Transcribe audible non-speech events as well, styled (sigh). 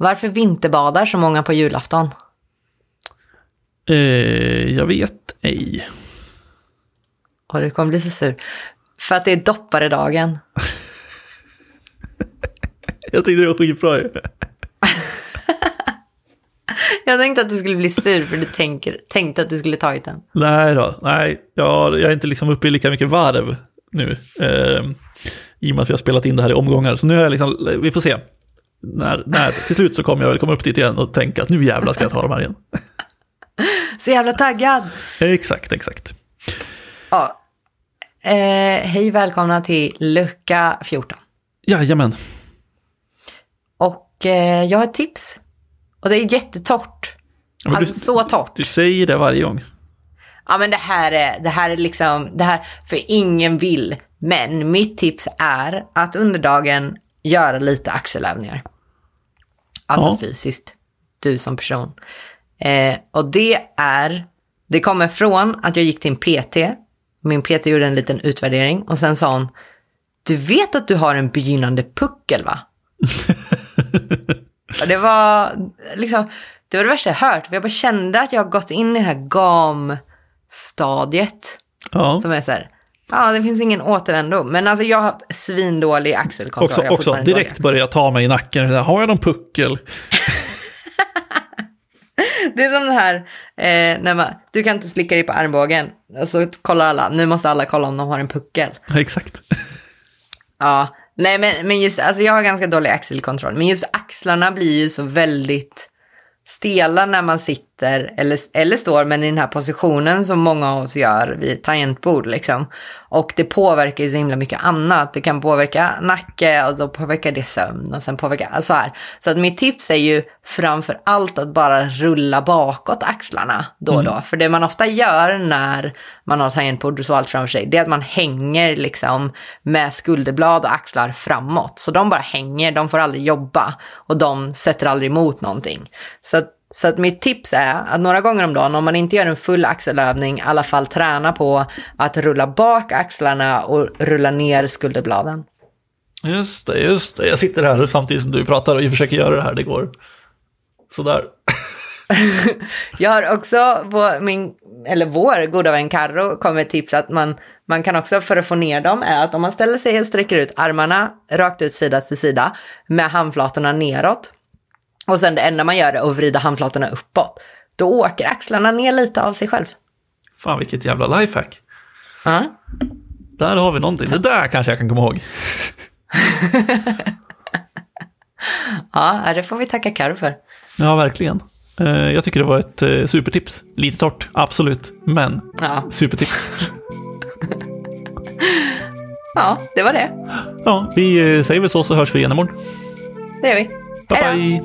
Varför vinterbadar så många på julafton? Eh, jag vet ej. Och du kommer bli så sur. För att det är dopparedagen. (laughs) Jag tyckte det var skitbra ju. (laughs) Jag tänkte att du skulle bli sur för du tänker, tänkte att du skulle tagit den. Nej då, nej, jag, jag är inte liksom uppe i lika mycket varv nu. Eh, I och med att vi har spelat in det här i omgångar. Så nu är jag liksom, vi får se. När, när, till slut så kommer jag väl komma upp dit igen och tänka att nu jävlar ska jag ta de här igen. Så jävla taggad! Exakt, exakt. Ja. Eh, hej, välkomna till lucka 14. Jajamän. Och eh, jag har ett tips. Och det är jättetorrt. Ja, Alltså du, så torrt. Du säger det varje gång. Ja men det här är, det här är liksom, det här, för ingen vill. Men mitt tips är att under dagen göra lite axelövningar. Alltså Ja. fysiskt, du som person. Eh, och det är, det kommer från att jag gick till en PT. Min PT gjorde en liten utvärdering och sen sa hon, du vet att du har en begynnande puckel va? (laughs) och det var liksom, det var det värsta jag hört. Jag bara kände att jag har gått in i det här GAM-stadiet. Ja, Som är så här, ja det finns ingen återvändo. Men alltså jag har haft svindålig axelkontroll. också, också direkt börjar jag ta mig i nacken. Har jag någon puckel? (laughs) Det är som det här, eh, när man, du kan inte slicka dig på armbågen. Så kollar alla, nu måste alla kolla om de har en puckel. Ja, exakt. (laughs) Ja, nej men, men just, alltså jag har ganska dålig axelkontroll. Men just axlarna blir ju så väldigt stela när man sitter eller, eller står, men i den här positionen som många av oss gör vid tangentbord liksom. Och det påverkar ju så himla mycket annat. Det kan påverka nacke och då påverkar det sömn och sen påverkar så här. Så att mitt tips är ju framför allt att bara rulla bakåt axlarna då och då. För det man ofta gör när man har tangentbord och så allt framför sig, det är att man hänger liksom med skulderblad och axlar framåt. Så de bara hänger, de får aldrig jobba och de sätter aldrig emot någonting. Så att, så att mitt tips är att några gånger om dagen, om man inte gör en full axelövning, i alla fall träna på att rulla bak axlarna och rulla ner skulderbladen. Just det, just det. Jag sitter här samtidigt som du pratar och försöker göra det här. Det går sådär. Jag har också på min, eller vår goda vän Carro kommer ett tips att man, man kan också för att få ner dem är att om man ställer sig och sträcker ut armarna rakt ut sida till sida med handflatorna neråt och sen det enda man gör är att vrida handflatorna uppåt. Då åker axlarna ner lite av sig själv. Fan vilket jävla lifehack. Ja. Där har vi någonting. Det där kanske jag kan komma ihåg. (laughs) Ja, det får vi tacka Carro för. Ja, verkligen. Eh, Jag tycker det var ett eh, supertips. Lite torrt, absolut. Men Ja, supertips. (laughs) ja det var det. Ja, vi eh, säger väl så så hörs vi igen imorgon. Det gör vi. Bye bye!